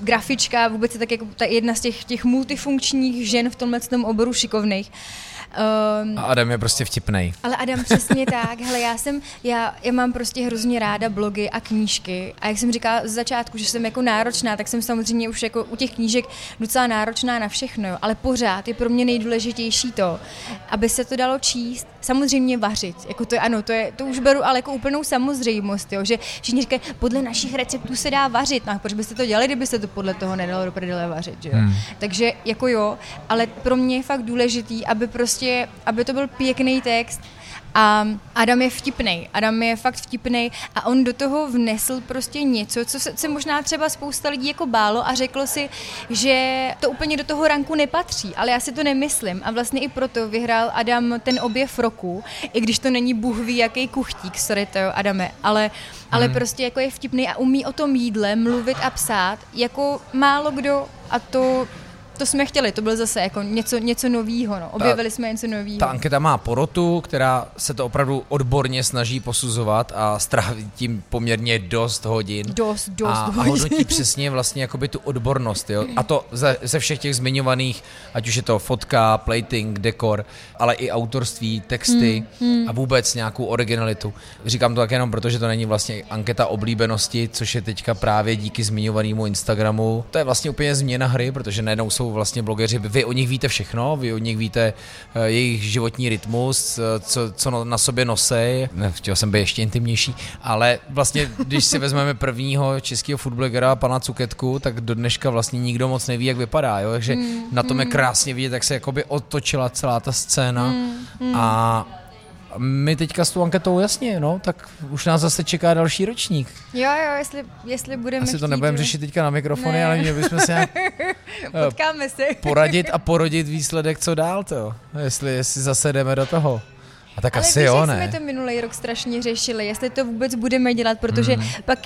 grafička, vůbec je tak jako ta jedna z těch, těch multifunkčních žen v tomhle tom oboru šikovných. Um, A Adam je prostě vtipnej. ale Adam, přesně tak. Hele, já jsem, já, já mám prostě hrozně ráda blogy a knížky. A jak jsem říkala z začátku, že jsem jako náročná, tak jsem samozřejmě už jako u těch knížek docela náročná na všechno. Ale pořád je pro mě nejdůležitější to, aby se to dalo číst. Samozřejmě vařit. Jako to je, ano, to, je, to už beru ale jako úplnou samozřejmost, jo. že všichni říkají, podle našich receptů se dá vařit. No, proč byste to dělali, kdybyste to podle toho nedalo do prdele vařit, že jo? Hmm. Takže jako jo, ale pro mě je fakt důležitý, aby prostě, aby to byl pěkný text, a Adam je vtipný. Adam je fakt vtipný a on do toho vnesl prostě něco, co se, se možná třeba spousta lidí jako bálo a řeklo si, že to úplně do toho ranku nepatří, ale já si to nemyslím a vlastně i proto vyhrál Adam ten objev roku, i když to není bůh ví jaký kuchtík, sorry to jo, Adame, ale, ale Hmm. prostě jako je vtipný a umí o tom jídle mluvit a psát jako málo kdo a to to jsme chtěli, to bylo zase jako něco, něco novýho, no. objevili jsme něco novýho. Ta anketa má porotu, která se to opravdu odborně snaží posuzovat a stráví tím poměrně dost hodin. Dost, dost a, a hodin. hodnotí <laughs> přesně vlastně jakoby tu odbornost, jo? A to ze, ze všech těch zmiňovaných, ať už je to fotka, plating, dekor, ale i autorství, texty Hmm, a vůbec nějakou originalitu. Říkám to tak jenom proto, že to není vlastně anketa oblíbenosti, což je teďka právě díky zmiňovanému Instagramu. To je vlastně úplně změna hry, protože najednou jsou vlastně blogeři, vy o nich víte všechno, vy o nich víte eh, jejich životní rytmus, eh, co, co no- na sobě nosej. Chtěl jsem být ještě intimnější, ale vlastně, když si vezmeme prvního českého foodblogera, pana Cuketku, tak do dneška vlastně nikdo moc neví, jak vypadá, jo? takže Hmm, na tom je krásně vidět, jak se jakoby otočila celá ta scéna Hmm, a my teďka s tou anketou jasně, no, tak už nás zase čeká další ročník. Jo, jo, jestli, jestli budeme Asi to nebudeme jo. řešit teďka na mikrofony, Ne. ale měli bychom se nějak <laughs> Potkáme se. poradit a <laughs> porodit výsledek, co dál, to, jestli, jestli zase jdeme do toho. A tak Ale asi víš, jo, ne? jsme to minulý rok strašně řešili, jestli to vůbec budeme dělat, protože Hmm. pak,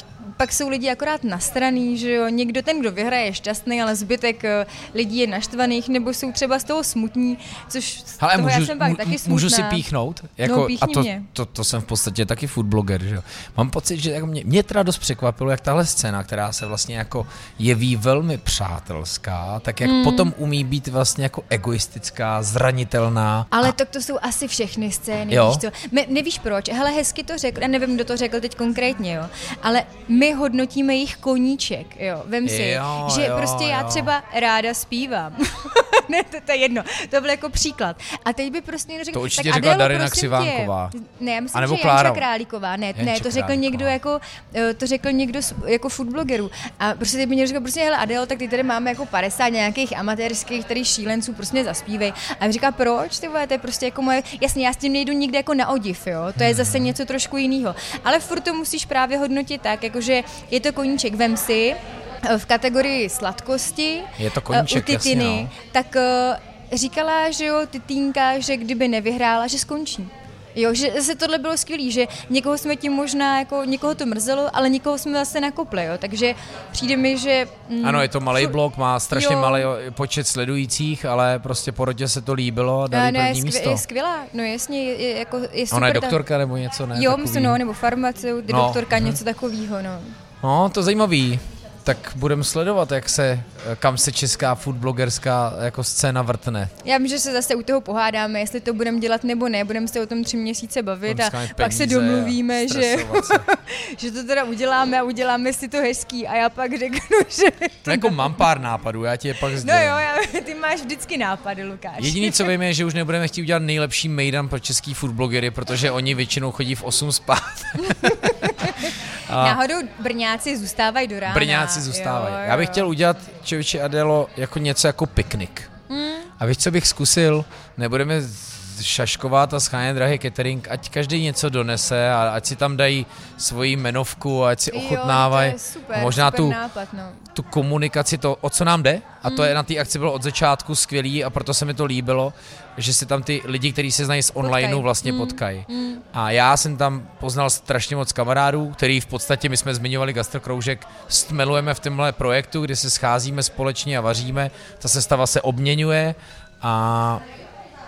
pak jsou lidi akorát nastraný, že jo, někdo ten, kdo vyhraje, je šťastný, ale zbytek eh, lidí je naštvaných, nebo jsou třeba z toho smutní, což z Ale toho můžu, já jsem pak taky smutná. můžu si píchnout? Jako, No, a to, mě. to, to, jsem v podstatě taky food bloger, že jo. Mám pocit, že jako mě, mě teda dost překvapilo, jak tahle scéna, která se vlastně jako jeví velmi přátelská, tak jak Hmm. potom umí být vlastně jako egoistická, zranitelná. Ale tak to jsou asi všechny scény, Jo. víš co? My, nevíš proč, hele, hezky to řekl, já nevím, kdo to řekl teď konkrétně, jo, ale my hodnotíme jejich koníček, jo, vem si, Jo, že jo, prostě já jo. třeba ráda zpívám. <laughs> ne, to, to, je jedno. To byl jako příklad. A teď by prostě někdo řekl, To určitě tak řekla Adélo, Darina prosím Křivánková. Tě, ne, já myslím, nebo že Klára. Janča Králíková. Ne, Janča ne, to řekl Králíková. někdo jako, eh, to řekl někdo jako foodblogerů. A prostě teď by někdo řekl, prostě hele Adélo, tak ty tady máme jako 50 nějakých amatérských tady šílenců, prostě zaspívej. A já říká, proč ty vole, to je prostě jako moje, jasně, já s tím nejdu nikde jako na odiv, jo, to je zase něco trošku jiného. Ale furt to musíš právě hodnotit tak, jakože je to koníček, vem si, eh, v kategorii sladkosti, Je to eh, koníček, u jasně, Titiny, no. tak eh, říkala, že jo, Titínka, že kdyby nevyhrála, že skončí. Jo, že se tohle bylo skvělé, že někoho jsme tím možná, jako někoho to mrzelo, ale někoho jsme zase nakopli, jo, takže přijde mi, že... Mm, Ano, je to malý blog, má strašně Jo. malý počet sledujících, ale prostě porotě se to líbilo a dali No, no, je, první skvě, místo. je skvělá, no jasně, je, je, jako, je super. Ona je doktorka nebo něco, ne? Jo, Takový. myslím, no, nebo farmaceut, No, doktorka, mhm. něco takového, no. No, to zajímavý. Tak budeme sledovat, jak se, kam se česká foodblogerská jako scéna vrtne. Já vím, že se zase u toho pohádáme, jestli to budeme dělat nebo ne, budeme se o tom tři měsíce bavit a pak se domluvíme, že, se. <laughs> že to teda uděláme a uděláme si to hezký a já pak řeknu, <laughs> že... No jako mám pár nápadů, já ti je pak No sdělím. jo, já, <laughs> ty máš vždycky nápady, Lukáš. Jediný, co vím, je, že už nebudeme chtít udělat nejlepší mejdan pro český foodblogery, protože oni většinou chodí v 8 spát. A Náhodou Brňáci zůstávají do rána. Brňáci zůstávají. Jo, jo, Já bych chtěl udělat, člověče Adelo, jako něco jako piknik. Hmm. A víš, co bych zkusil? Nebudeme šaškovat a schánět drahý catering, ať každý něco donese a ať si tam dají svoji jmenovku a ať si ochutnávají. možná super tu, nápad, no. tu komunikaci, to, o co nám jde, a to je na té akci bylo od začátku skvělý a proto se mi to líbilo, že si tam ty lidi, kteří se znají z onlineu, Potkají. vlastně Mm, potkají. mm. A já jsem tam poznal strašně moc kamarádů, který v podstatě, my jsme zmiňovali gastrokroužek, stmelujeme v tomhle projektu, kdy se scházíme společně a vaříme, ta sestava se obměňuje a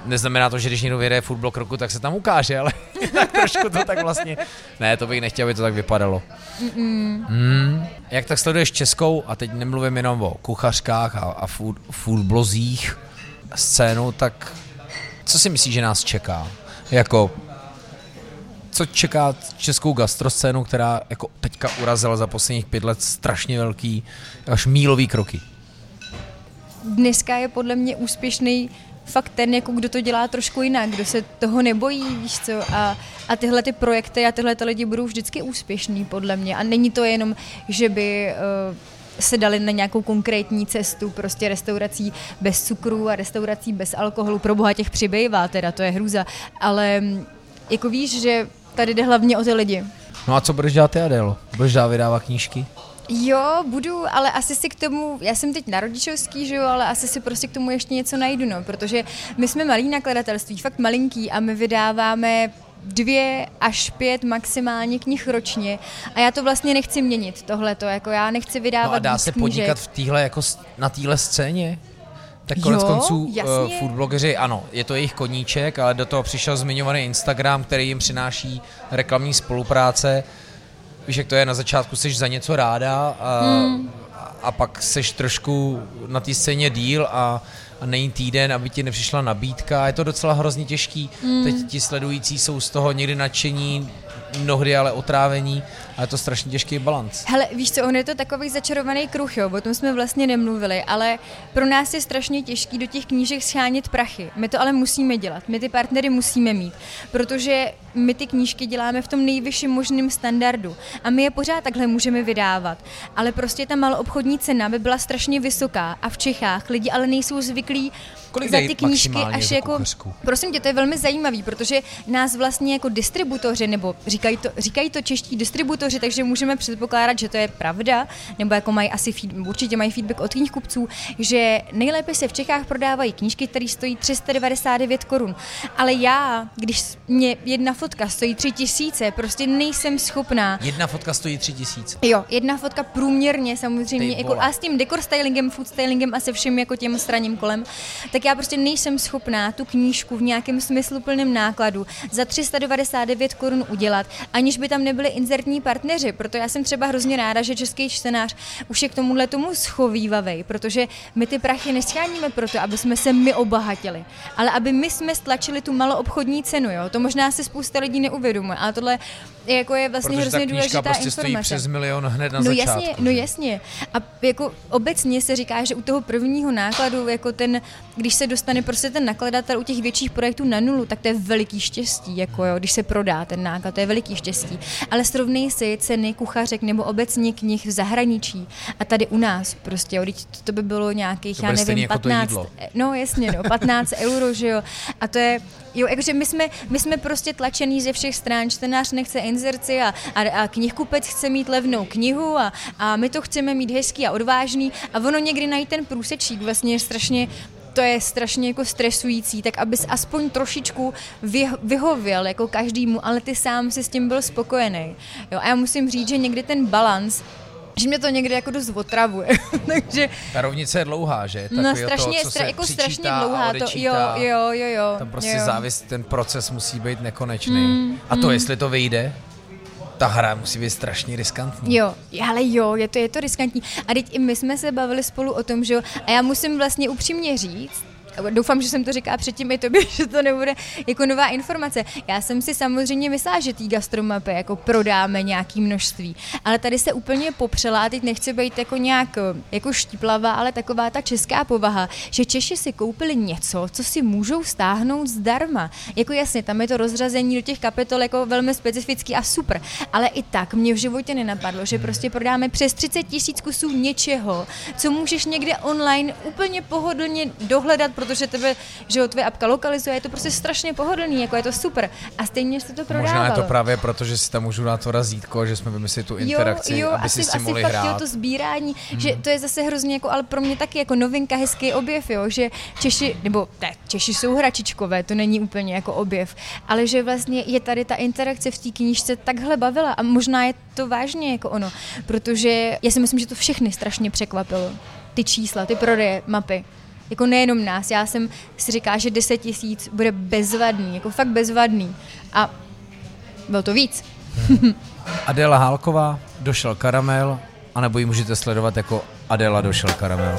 neznamená to, že když někdo vyjede football roku, tak se tam ukáže, ale <laughs> tak trošku to tak vlastně, ne, to bych nechtěl, aby to tak vypadalo. Hmm. Jak tak sleduješ českou, a teď nemluvím jenom o kuchařkách a, a food, foodblozích scénu, tak co si myslíš, že nás čeká? Jako, co čeká českou gastroscénu, která jako teďka urazila za posledních pět let strašně velký, až mílový kroky? Dneska je podle mě úspěšný fakt ten, jako kdo to dělá trošku jinak, kdo se toho nebojí, víš co, a, a tyhle ty projekty a tyhle ty lidi budou vždycky úspěšný, podle mě. A není to jenom, že by uh, se dali na nějakou konkrétní cestu, prostě restaurací bez cukru a restaurací bez alkoholu. Pro boha těch přibývá, teda to je hrůza. Ale mm, jako víš, že tady jde hlavně o ty lidi. No a co budeš dělat ty, Adélo? Budeš dál vydávat knížky? Jo, budu, ale asi si k tomu, já jsem teď na rodičovský, že jo, ale asi si prostě k tomu ještě něco najdu, no, protože my jsme malý nakladatelství, fakt malinký a my vydáváme dvě až pět maximálně knih ročně a já to vlastně nechci měnit, tohleto, jako já nechci vydávat No a dá se knížek. podnikat v týhle, jako na téhle scéně? Tak konec Jo, konců jasně. uh, foodblogeři, ano, je to jejich koníček, ale do toho přišel zmiňovaný Instagram, který jim přináší reklamní spolupráce. Víš, jak to je, na začátku jsi za něco ráda a, Hmm. A pak seš trošku na té scéně díl a, a není týden, aby ti nepřišla nabídka. Je to docela hrozně těžký. Hmm. Teď ti sledující jsou z toho někdy nadšení, mnohdy ale otrávení a je to strašně těžký balans. Hele, víš co, on je to takový začarovaný kruh, jo, o tom jsme vlastně nemluvili, ale pro nás je strašně těžký do těch knížek schánět prachy. My to ale musíme dělat, my ty partnery musíme mít, protože my ty knížky děláme v tom nejvyšším možným standardu a my je pořád takhle můžeme vydávat, ale prostě ta maloobchodní cena by byla strašně vysoká a v Čechách lidi ale nejsou zvyklí Kolik za ty knížky až jako... Prosím tě, to je velmi zajímavý, protože nás vlastně jako distributoři, nebo říkají to, říkají to čeští distributoři, takže můžeme předpokládat, že to je pravda, nebo jako mají asi feed, určitě mají feedback od knihkupců, že nejlépe se v Čechách prodávají knížky, které stojí 399 korun. Ale já, když mě jedna fotka stojí 3000, prostě nejsem schopná Jedna fotka stojí tři tisíce. Jo, jedna fotka průměrně samozřejmě, jako, a s tím dekor stylingem, food stylingem a se všem jako těm straním kolem, tak tak já prostě nejsem schopná tu knížku v nějakém smysluplném nákladu za 399 korun udělat, aniž by tam nebyly inzertní partneři. Proto já jsem třeba hrozně ráda, že český čtenář už je k tomuhle tomu schovývavej, protože my ty prachy nescháníme proto, aby jsme se my obohatili, ale aby my jsme stlačili tu maloobchodní cenu. Jo? To možná si spousta lidí neuvědomuje, ale tohle jako je vlastně Protože hrozně ta důležitá prostě informace. stojí přes milion hned na no začátku. jasně, no jasně. A jako obecně se říká, že u toho prvního nákladu, jako ten, když se dostane prostě ten nakladatel u těch větších projektů na nulu, tak to je veliký štěstí, jako jo, když se prodá ten náklad, to je veliký štěstí. Ale srovnej si ceny kuchařek nebo obecně knih v zahraničí a tady u nás prostě, jo, to, by bylo nějakých, To já nevím, jako to 15, jídlo. no jasně, no, 15 <laughs> euro, že jo, a to je, Jo, jakože my jsme, my jsme prostě tlačený ze všech stran, čtenář nechce inzerci a, a, a knihkupec chce mít levnou knihu a, a my to chceme mít hezký a odvážný a ono někdy najít ten průsečík vlastně je strašně to je strašně jako stresující, tak abys aspoň trošičku vy, vyhověl jako každému, ale ty sám si s tím byl spokojený. Jo, a já musím říct, že někdy ten balans že mě to někdy jako dost otravuje, <laughs> takže Ta rovnice je dlouhá, že? no Takový strašně, to, co stra, se jako strašně dlouhá to, jo, jo, jo, jo. Tam prostě jo. závis, ten proces musí být nekonečný. Mm, a to, mm. jestli to vyjde, ta hra musí být strašně riskantní. Jo, ale jo, je to, je to riskantní. A teď i my jsme se bavili spolu o tom, že a já musím vlastně upřímně říct, Doufám, že jsem to říkala předtím i tobě, <laughs> že to nebude jako nová informace. Já jsem si samozřejmě myslela, že té gastromapy jako prodáme nějaký množství, ale tady se úplně popřela a teď nechci být jako nějak jako štíplavá, ale taková ta česká povaha, že Češi si koupili něco, co si můžou stáhnout zdarma. Jako jasně, tam je to rozřazení do těch kapitol jako velmi specifický a super, ale i tak mě v životě nenapadlo, že prostě prodáme přes 30 tisíc kusů něčeho, co můžeš někde online úplně pohodlně dohledat, protože tebe, že jo, tvoje apka lokalizuje, je to prostě strašně pohodlný, jako je to super. A stejně se to prodávalo. Možná je to právě proto, že si tam můžu dát to razítko, že jsme vymysleli tu interakci, jo, jo, aby asi, si s tím asi mohli fakt, hrát. Jo, to sbírání, hmm. že to je zase hrozně jako, ale pro mě taky jako novinka, hezký objev, jo, že Češi, nebo ne, Češi jsou hračičkové, to není úplně jako objev, ale že vlastně je tady ta interakce v té knížce takhle bavila a možná je to vážně jako ono, protože já si myslím, že to všechny strašně překvapilo. Ty čísla, ty prodeje, mapy jako nejenom nás, já jsem si říká, že 10 tisíc bude bezvadný, jako fakt bezvadný a bylo to víc. <laughs> Adela Hálková, došel karamel, anebo ji můžete sledovat jako Adela došel karamel.